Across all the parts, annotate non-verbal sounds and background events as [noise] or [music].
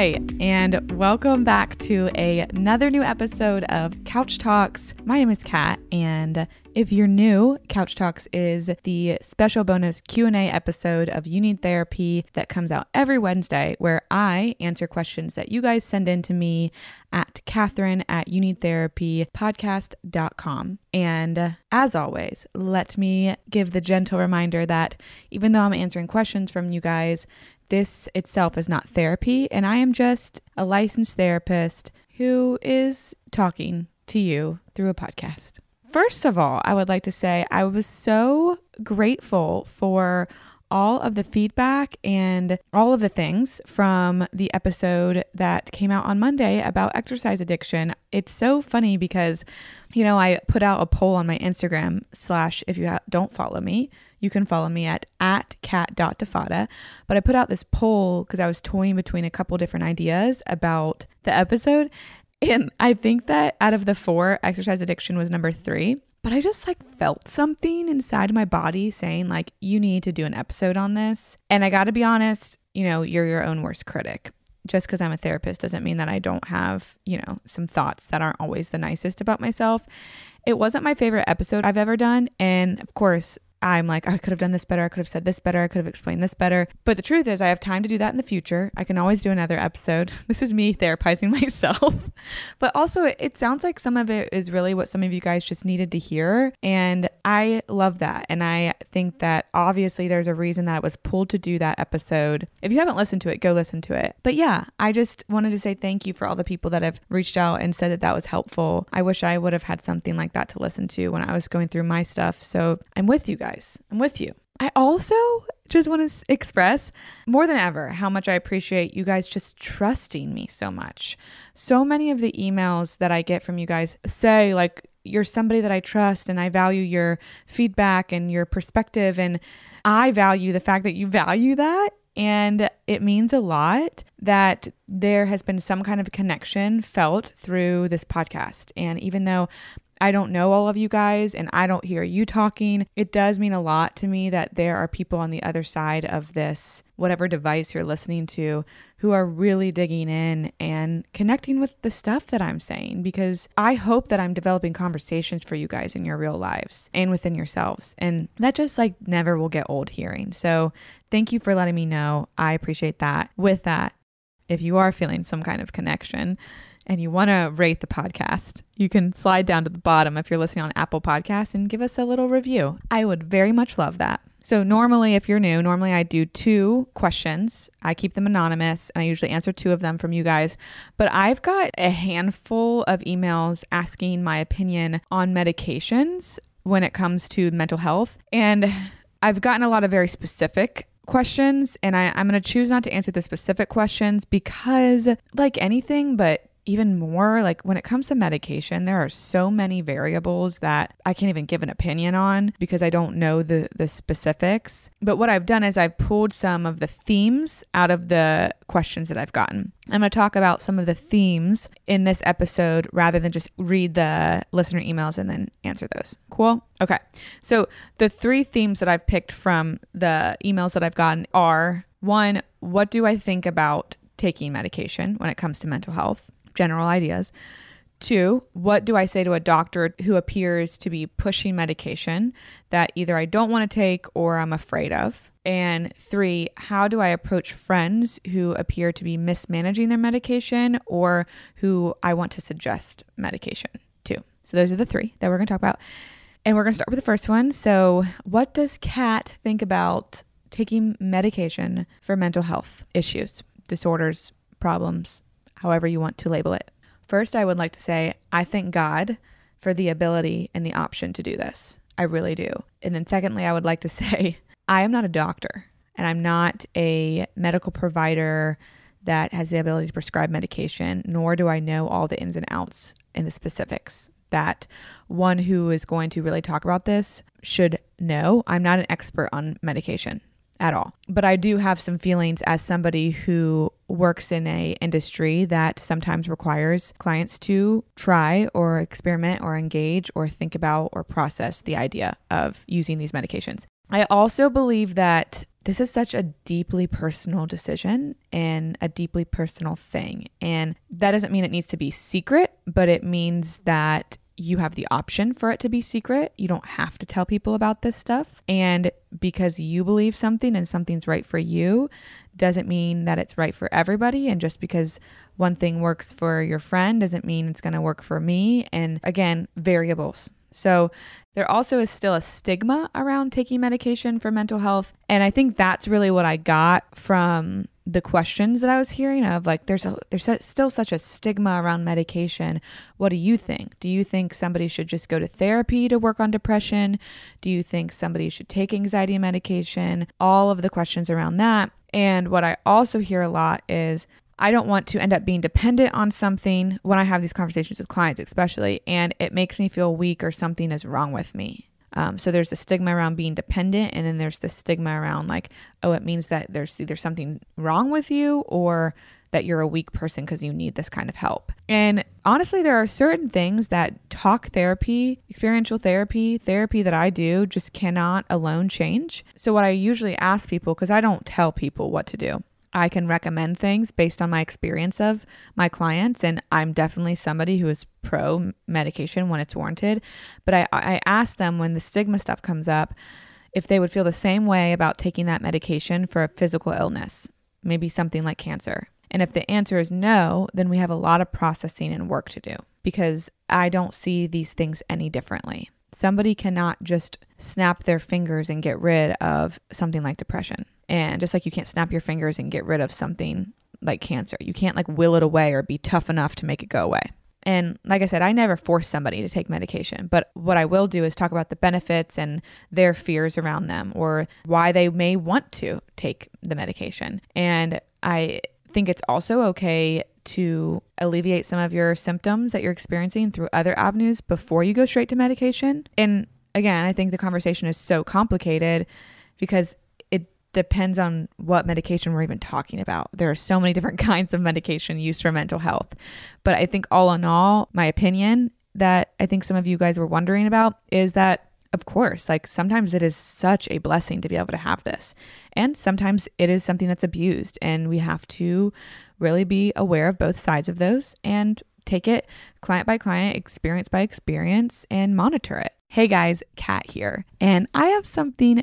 Hi, and welcome back to a, another new episode of Couch Talks. My name is Kat, and if you're new, Couch Talks is the special bonus Q&A episode of You Need Therapy that comes out every Wednesday where I answer questions that you guys send in to me at Catherine at YouNeedTherapyPodcast.com. And as always, let me give the gentle reminder that even though I'm answering questions from you guys, this itself is not therapy, and I am just a licensed therapist who is talking to you through a podcast. First of all, I would like to say I was so grateful for all of the feedback and all of the things from the episode that came out on Monday about exercise addiction. It's so funny because, you know, I put out a poll on my Instagram slash if you ha- don't follow me, you can follow me at at cat.defada. But I put out this poll because I was toying between a couple different ideas about the episode. And I think that out of the four, exercise addiction was number three. But I just like felt something inside my body saying, like, you need to do an episode on this. And I got to be honest, you know, you're your own worst critic. Just because I'm a therapist doesn't mean that I don't have, you know, some thoughts that aren't always the nicest about myself. It wasn't my favorite episode I've ever done. And of course, I'm like, I could have done this better. I could have said this better. I could have explained this better. But the truth is, I have time to do that in the future. I can always do another episode. [laughs] This is me therapizing [laughs] myself. but also, it, it sounds like some of it is really what some of you guys just needed to hear. And I love that. And I think that obviously there's a reason that I was pulled to do that episode. If you haven't listened to it, go listen to it. But yeah, I just wanted to say thank you for all the people that have reached out and said that that was helpful. I wish I would have had something like that to listen to when I was going through my stuff. So I'm with you guys guys. I'm with you. I also just want to express more than ever how much I appreciate you guys just trusting me so much. So many of the emails that I get from you guys say, like, you're somebody that I trust and I value your feedback and your perspective. And I value the fact that you value that. And it means a lot that there has been some kind of connection felt through this podcast. And even though I don't know all of you guys and I don't hear you talking. It does mean a lot to me that there are people on the other side of this, whatever device you're listening to, who are really digging in and connecting with the stuff that I'm saying because I hope that I'm developing conversations for you guys in your real lives and within yourselves. And that just like never will get old hearing. So thank you for letting me know. I appreciate that. With that, if you are feeling some kind of connection, and you want to rate the podcast, you can slide down to the bottom if you're listening on Apple Podcasts and give us a little review. I would very much love that. So, normally, if you're new, normally I do two questions. I keep them anonymous and I usually answer two of them from you guys. But I've got a handful of emails asking my opinion on medications when it comes to mental health. And I've gotten a lot of very specific questions, and I, I'm going to choose not to answer the specific questions because, like anything, but even more like when it comes to medication, there are so many variables that I can't even give an opinion on because I don't know the the specifics. But what I've done is I've pulled some of the themes out of the questions that I've gotten. I'm going to talk about some of the themes in this episode rather than just read the listener emails and then answer those. Cool? Okay. So, the three themes that I've picked from the emails that I've gotten are one, what do I think about taking medication when it comes to mental health? General ideas. Two, what do I say to a doctor who appears to be pushing medication that either I don't want to take or I'm afraid of? And three, how do I approach friends who appear to be mismanaging their medication or who I want to suggest medication to? So those are the three that we're going to talk about. And we're going to start with the first one. So, what does Kat think about taking medication for mental health issues, disorders, problems, however you want to label it? First, I would like to say I thank God for the ability and the option to do this. I really do. And then, secondly, I would like to [laughs] say I am not a doctor and I'm not a medical provider that has the ability to prescribe medication, nor do I know all the ins and outs and the specifics that one who is going to really talk about this should know. I'm not an expert on medication at all. But I do have some feelings as somebody who works in a industry that sometimes requires clients to try or experiment or engage or think about or process the idea of using these medications. I also believe that this is such a deeply personal decision and a deeply personal thing. And that doesn't mean it needs to be secret, but it means that you have the option for it to be secret. You don't have to tell people about this stuff. And because you believe something and something's right for you doesn't mean that it's right for everybody. And just because one thing works for your friend doesn't mean it's going to work for me. And again, variables. So there also is still a stigma around taking medication for mental health. And I think that's really what I got from the questions that I was hearing of like there's a there's a, still such a stigma around medication. What do you think? Do you think somebody should just go to therapy to work on depression? Do you think somebody should take anxiety medication? All of the questions around that. And what I also hear a lot is I don't want to end up being dependent on something when I have these conversations with clients, especially, and it makes me feel weak or something is wrong with me. Um, so there's a stigma around being dependent, and then there's the stigma around like, oh, it means that there's either something wrong with you or that you're a weak person because you need this kind of help. And honestly, there are certain things that talk therapy, experiential therapy, therapy that I do just cannot alone change. So, what I usually ask people, because I don't tell people what to do, I can recommend things based on my experience of my clients. And I'm definitely somebody who is pro medication when it's warranted. But I, I ask them when the stigma stuff comes up if they would feel the same way about taking that medication for a physical illness, maybe something like cancer. And if the answer is no, then we have a lot of processing and work to do because I don't see these things any differently. Somebody cannot just snap their fingers and get rid of something like depression. And just like you can't snap your fingers and get rid of something like cancer, you can't like will it away or be tough enough to make it go away. And like I said, I never force somebody to take medication, but what I will do is talk about the benefits and their fears around them or why they may want to take the medication. And I think it's also okay to alleviate some of your symptoms that you're experiencing through other avenues before you go straight to medication. And again, I think the conversation is so complicated because it depends on what medication we're even talking about. There are so many [laughs] different kinds of medication used for mental health. But I think, all in all, my opinion that I think some of you guys were wondering about is that, of course, like sometimes it is such a blessing to be able to have this. And sometimes it is something that's abused. And we have to really be aware of both sides of those and take it client by client, experience by experience, and monitor it. Hey guys, Kat here, and I have something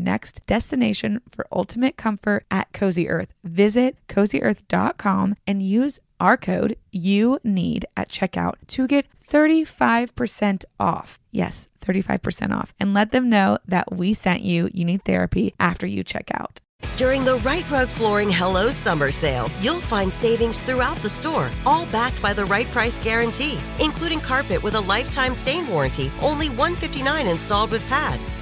next destination for ultimate comfort at Cozy Earth. Visit cozyearth.com and use our code you need at checkout to get 35% off. Yes, 35% off. And let them know that we sent you You Need Therapy after you check out. During the Rite Rug Flooring Hello Summer Sale, you'll find savings throughout the store, all backed by the right price guarantee, including carpet with a lifetime stain warranty, only $159 installed with pad.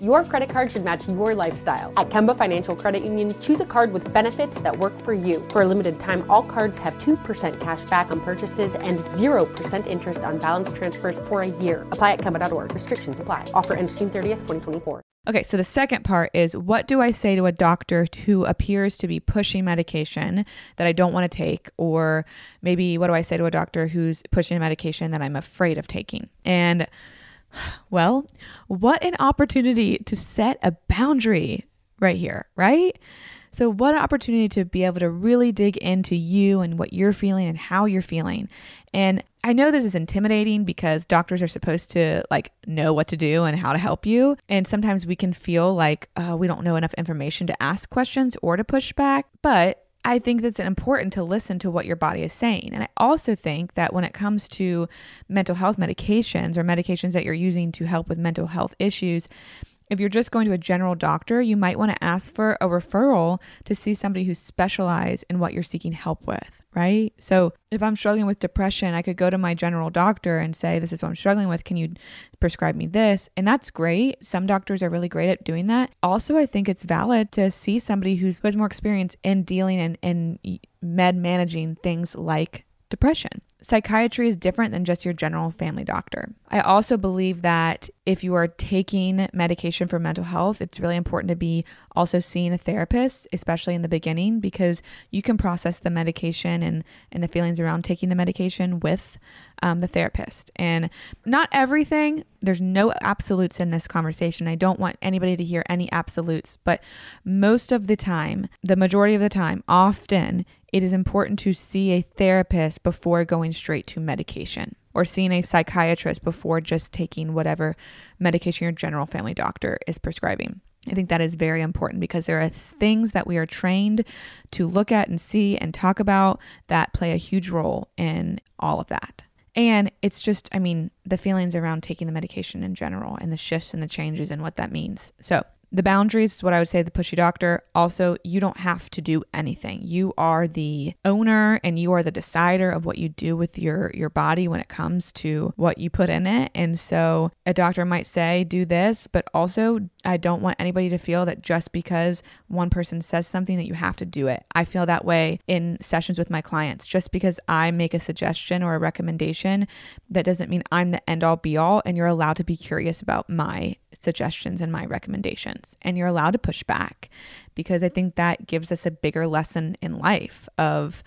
Your credit card should match your lifestyle. At Kemba Financial Credit Union, choose a card with benefits that work for you. For a limited time, all cards have 2% cash back on purchases and 0% interest on balance transfers for a year. Apply at Kemba.org. Restrictions apply. Offer ends June 30th, 2024. Okay, so the second part is what do I say to a doctor who appears to be pushing medication that I don't want to take? Or maybe what do I say to a doctor who's pushing a medication that I'm afraid of taking? And well, what an opportunity to set a boundary right here, right? So, what an opportunity to be able to really dig into you and what you're feeling and how you're feeling. And I know this is intimidating because doctors are supposed to like know what to do and how to help you. And sometimes we can feel like uh, we don't know enough information to ask questions or to push back. But I think that's important to listen to what your body is saying. And I also think that when it comes to mental health medications or medications that you're using to help with mental health issues, if you're just going to a general doctor, you might want to ask for a referral to see somebody who's specialized in what you're seeking help with, right? So, if I'm struggling with depression, I could go to my general doctor and say, This is what I'm struggling with. Can you prescribe me this? And that's great. Some doctors are really great at doing that. Also, I think it's valid to see somebody who's, who has more experience in dealing and, and med managing things like depression. Psychiatry is different than just your general family doctor. I also believe that if you are taking medication for mental health, it's really important to be also seeing a therapist, especially in the beginning, because you can process the medication and, and the feelings around taking the medication with um, the therapist. And not everything, there's no absolutes in this conversation. I don't want anybody to hear any absolutes, but most of the time, the majority of the time, often it is important to see a therapist before going straight to medication or seeing a psychiatrist before just taking whatever medication your general family doctor is prescribing. I think that is very important because there are things that we are trained to look at and see and talk about that play a huge role in all of that. And it's just, I mean, the feelings around taking the medication in general and the shifts and the changes and what that means. So, the boundaries is what I would say the pushy doctor. Also, you don't have to do anything. You are the owner and you are the decider of what you do with your your body when it comes to what you put in it. And so a doctor might say do this, but also I don't want anybody to feel that just because one person says something that you have to do it. I feel that way in sessions with my clients. Just because I make a suggestion or a recommendation, that doesn't mean I'm the end all be all and you're allowed to be curious about my suggestions and my recommendations. And you're allowed to push back because I think that gives us a bigger lesson in life of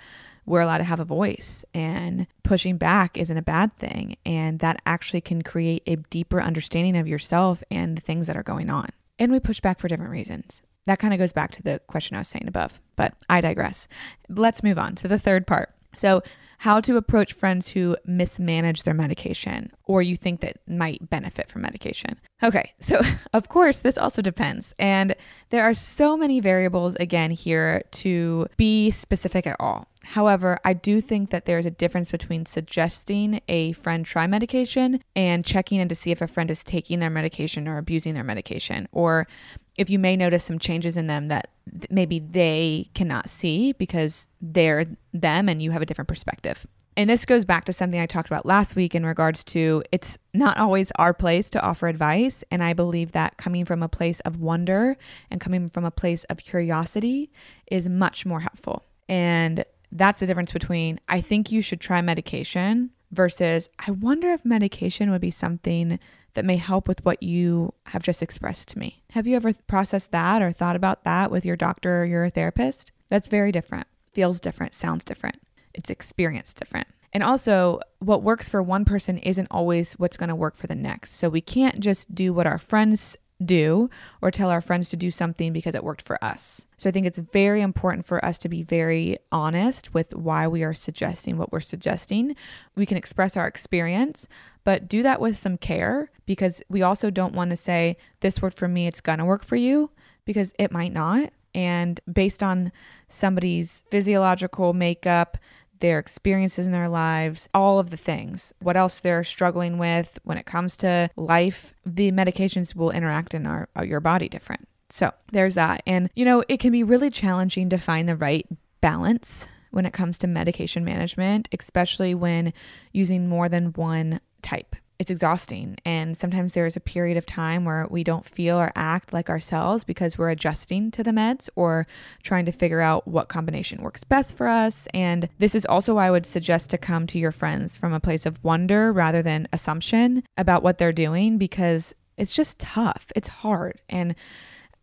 we're allowed to have a voice and pushing back isn't a bad thing. And that actually can create a deeper understanding of yourself and the things that are going on. And we push back for different reasons. That kind of goes back to the question I was saying above, but I digress. Let's move on to the third part. So, how to approach friends who mismanage their medication or you think that might benefit from medication. Okay, [laughs] so of course, this also depends. And there are so many variables again here to be specific at all. However, I do think that there's a difference between suggesting a friend try medication and checking in to see if a friend is taking their medication or abusing their medication, or if you may notice some changes in them that maybe they cannot see because they're them and you have a different perspective. And this goes back to something I talked about last week in regards to it's not always our place to offer advice. And I believe that coming from a place of wonder and coming from a place of curiosity is much more helpful. And that's the difference between I think you should try medication versus I wonder if medication would be something that may help with what you have just expressed to me. Have you ever processed that or thought about that with your doctor or your therapist? That's very different, feels different, sounds different, it's experienced different. And also, what works for one person isn't always what's going to work for the next. So we can't just do what our friends do or tell our friends to do something because it worked for us. So I think it's very important for us to be very honest with why we are suggesting what we're suggesting. We can express our experience, but do that with some care because we also don't want to say, this worked for me, it's going to work for you, because it might not. And based on somebody's physiological makeup, their experiences in their lives, all of the things, what else they're struggling with when it comes to life, the medications will interact in our, uh, your body different. So there's that. And, you know, it can be really challenging to find the right balance when it comes to medication management, especially when using more than one type it's exhausting. And sometimes there is a period of time where we don't feel or act like ourselves because we're adjusting to the meds or trying to figure out what combination works best for us. And this is also why I would suggest to come to your friends from a place of wonder rather than assumption about what they're doing because it's just tough. It's hard. And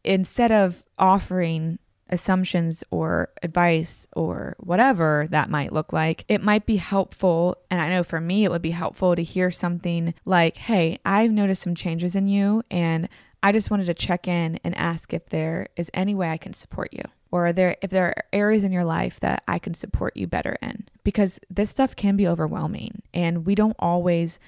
instead of offering assumptions or advice or whatever that might look like, it might be helpful. And I know for me, it would be helpful to hear something like, Hey, I've noticed some changes in you, and I just wanted to check in and ask if there is any way I can support you. Or are there if there are areas in your life that I can support you better in? Because this stuff can be overwhelming and we don't always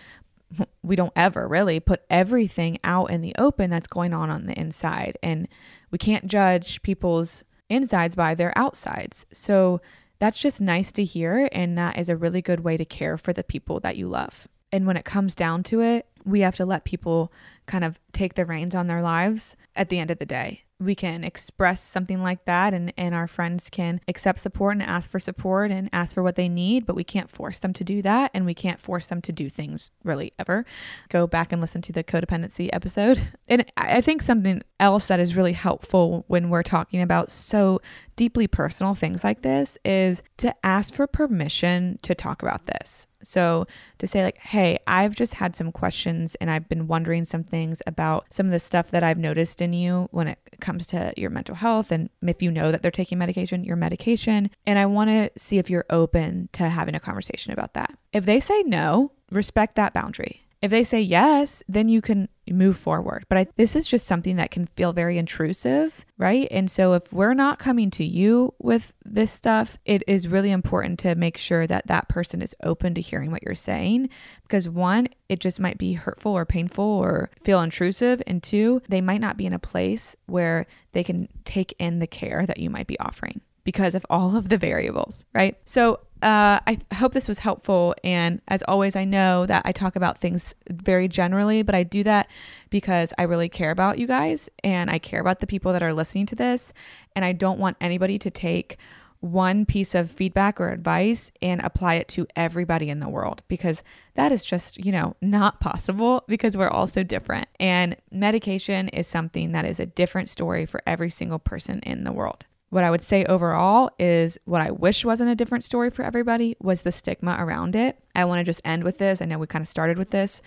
[laughs] we don't ever really put everything out in the open that's going on on the inside and we can't judge people's insides by their outsides. So that's just nice to hear. And that is a really good way to care for the people that you love. And when it comes down to it, we have to let people kind of take the reins on their lives at the end of the day we can express something like that and, and our friends can accept support and ask for support and ask for what they need, but we can't force them to do that and we can't force them to do things really ever. Go back and listen to the codependency episode. And I think something else that is really helpful when we're talking about so deeply personal things like this is to ask for permission to talk about this. So to say, like, hey, I've just had some questions and I've been wondering some things about some of the stuff that I've noticed in you when it comes to your mental health. And if you know that they're taking medication, your medication. And I want to see if you're open to having a conversation about that. If they say no, respect that boundary. If they say yes, then you can move forward. But I, this is just something that can feel very intrusive, right? And so if we're not coming to you with this stuff, it is really important to make sure that that person is open to hearing what you're saying because one, it just might be hurtful or painful or feel intrusive. And two, they might not be in a place where they can take in the care that you might be offering because of all of the variables, right? So uh, I hope this was helpful. And as always, I know that I talk about things very generally, but I do that because I really care about you guys and I care about the people that are listening to this. And I don't want anybody to take one piece of feedback or advice and apply it to everybody in the world because that is just, you know, not possible because we're all so different. And medication is something that is a different story for every single person in the world. What I would say overall is what I wish wasn't a different story for everybody was the stigma around it. I want to just end with this. I know we kind of started with this.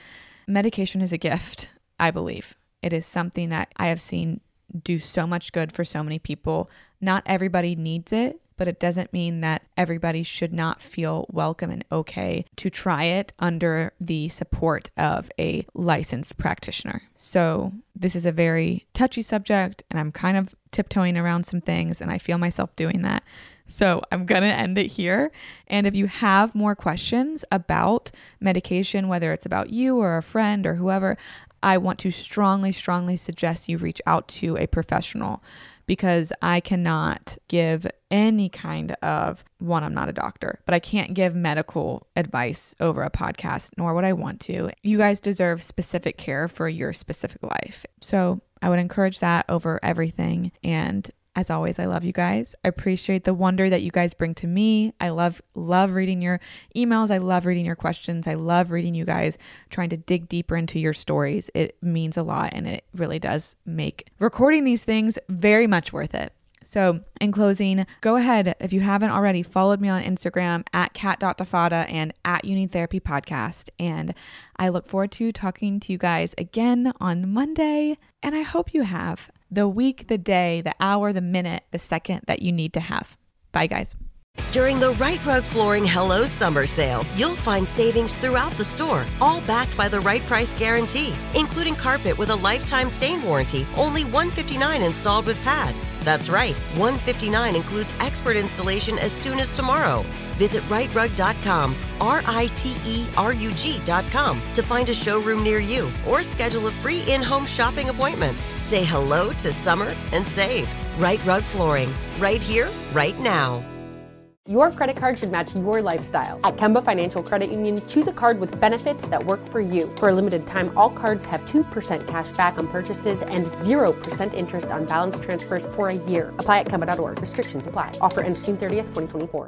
Medication is a gift, I believe. It is something that I have seen do so much good for so many people. Not everybody needs it, but it doesn't mean that everybody should not feel welcome and okay to try it under the support of a licensed practitioner. So, this is a very touchy subject, and I'm kind of tiptoeing around some things, and I feel myself doing that. So I'm going to end it here. And if you have more questions about medication, whether it's about you or a friend or whoever, I want to strongly, strongly suggest you reach out to a professional because I cannot give any kind of one, I'm not a doctor, but I can't give medical advice over a podcast, nor would I want to. You guys deserve specific care for your specific life. So I would encourage that over everything. And As always, I love you guys. I appreciate the wonder that you guys bring to me. I love love reading your emails. I love reading your questions. I love reading you guys trying to dig deeper into your stories. It means a lot and it really does make recording these things very much worth it. So, in closing, go ahead if you haven't already followed me on Instagram at cat.defada and at You Need Therapy Podcast. And I look forward to talking to you guys again on Monday. And I hope you have the week, the day, the hour, the minute, the second that you need to have. Bye, guys. During the Rite Rug Flooring Hello Summer Sale, you'll find savings throughout the store, all backed by the right price guarantee, including carpet with a lifetime stain warranty, only 159 installed with pad. That's right, 159 includes expert installation as soon as tomorrow. Visit riterug.com, R I T E R U G.com, to find a showroom near you or schedule a free in home shopping appointment. Say hello to summer and save. Rite Rug Flooring, right here, right now. Your credit card should match your lifestyle. At Kemba Financial Credit Union, choose a card with benefits that work for you. For a limited time, all cards have 2% cash back on purchases and 0% interest on balance transfers for a year. Apply at Kemba.org. Restrictions apply. Offer ends June 30th, 2024.